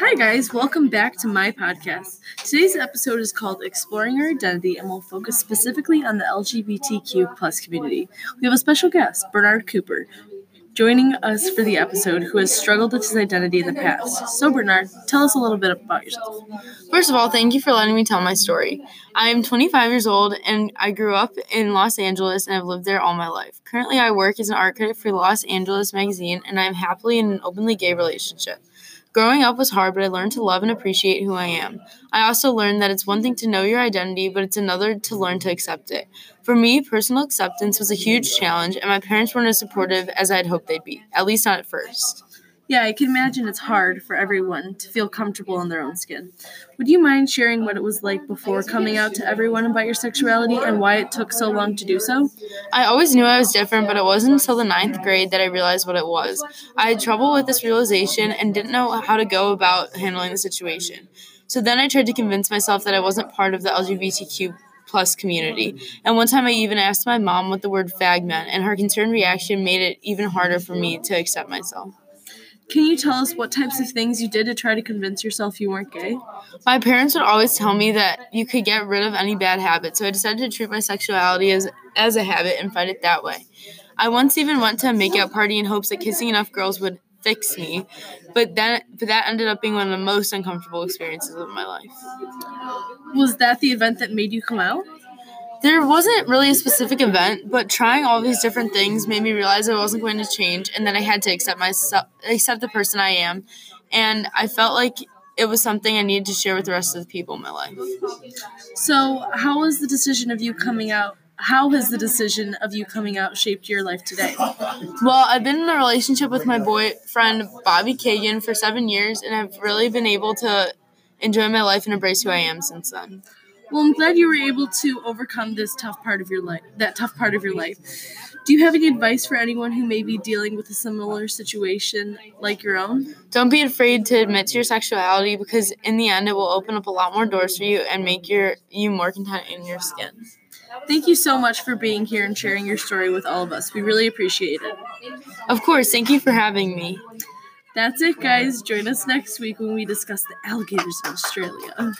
Hi, guys. Welcome back to my podcast. Today's episode is called Exploring Your Identity and will focus specifically on the LGBTQ plus community. We have a special guest, Bernard Cooper, joining us for the episode who has struggled with his identity in the past. So, Bernard, tell us a little bit about yourself. First of all, thank you for letting me tell my story. I am 25 years old and I grew up in Los Angeles and I've lived there all my life. Currently, I work as an art critic for Los Angeles Magazine and I am happily in an openly gay relationship. Growing up was hard, but I learned to love and appreciate who I am. I also learned that it's one thing to know your identity, but it's another to learn to accept it. For me, personal acceptance was a huge challenge, and my parents weren't as supportive as I'd hoped they'd be, at least not at first. Yeah, I can imagine it's hard for everyone to feel comfortable in their own skin. Would you mind sharing what it was like before coming out to everyone about your sexuality and why it took so long to do so? I always knew I was different, but it wasn't until the ninth grade that I realized what it was. I had trouble with this realization and didn't know how to go about handling the situation. So then I tried to convince myself that I wasn't part of the LGBTQ plus community. And one time I even asked my mom what the word fag meant, and her concerned reaction made it even harder for me to accept myself. Can you tell us what types of things you did to try to convince yourself you weren't gay? My parents would always tell me that you could get rid of any bad habit, so I decided to treat my sexuality as, as a habit and fight it that way. I once even went to a makeout party in hopes that kissing enough girls would fix me, but then but that ended up being one of the most uncomfortable experiences of my life. Was that the event that made you come out? There wasn't really a specific event, but trying all these different things made me realize I wasn't going to change and that I had to accept myself, accept the person I am. And I felt like it was something I needed to share with the rest of the people in my life. So, how was the decision of you coming out? How has the decision of you coming out shaped your life today? Well, I've been in a relationship with my boyfriend, Bobby Kagan, for seven years, and I've really been able to enjoy my life and embrace who I am since then. Well, I'm glad you were able to overcome this tough part of your life, that tough part of your life. Do you have any advice for anyone who may be dealing with a similar situation like your own? Don't be afraid to admit to your sexuality because in the end it will open up a lot more doors for you and make your you more content in your skin. Thank you so much for being here and sharing your story with all of us. We really appreciate it. Of course, thank you for having me. That's it, guys. Join us next week when we discuss the alligators of Australia.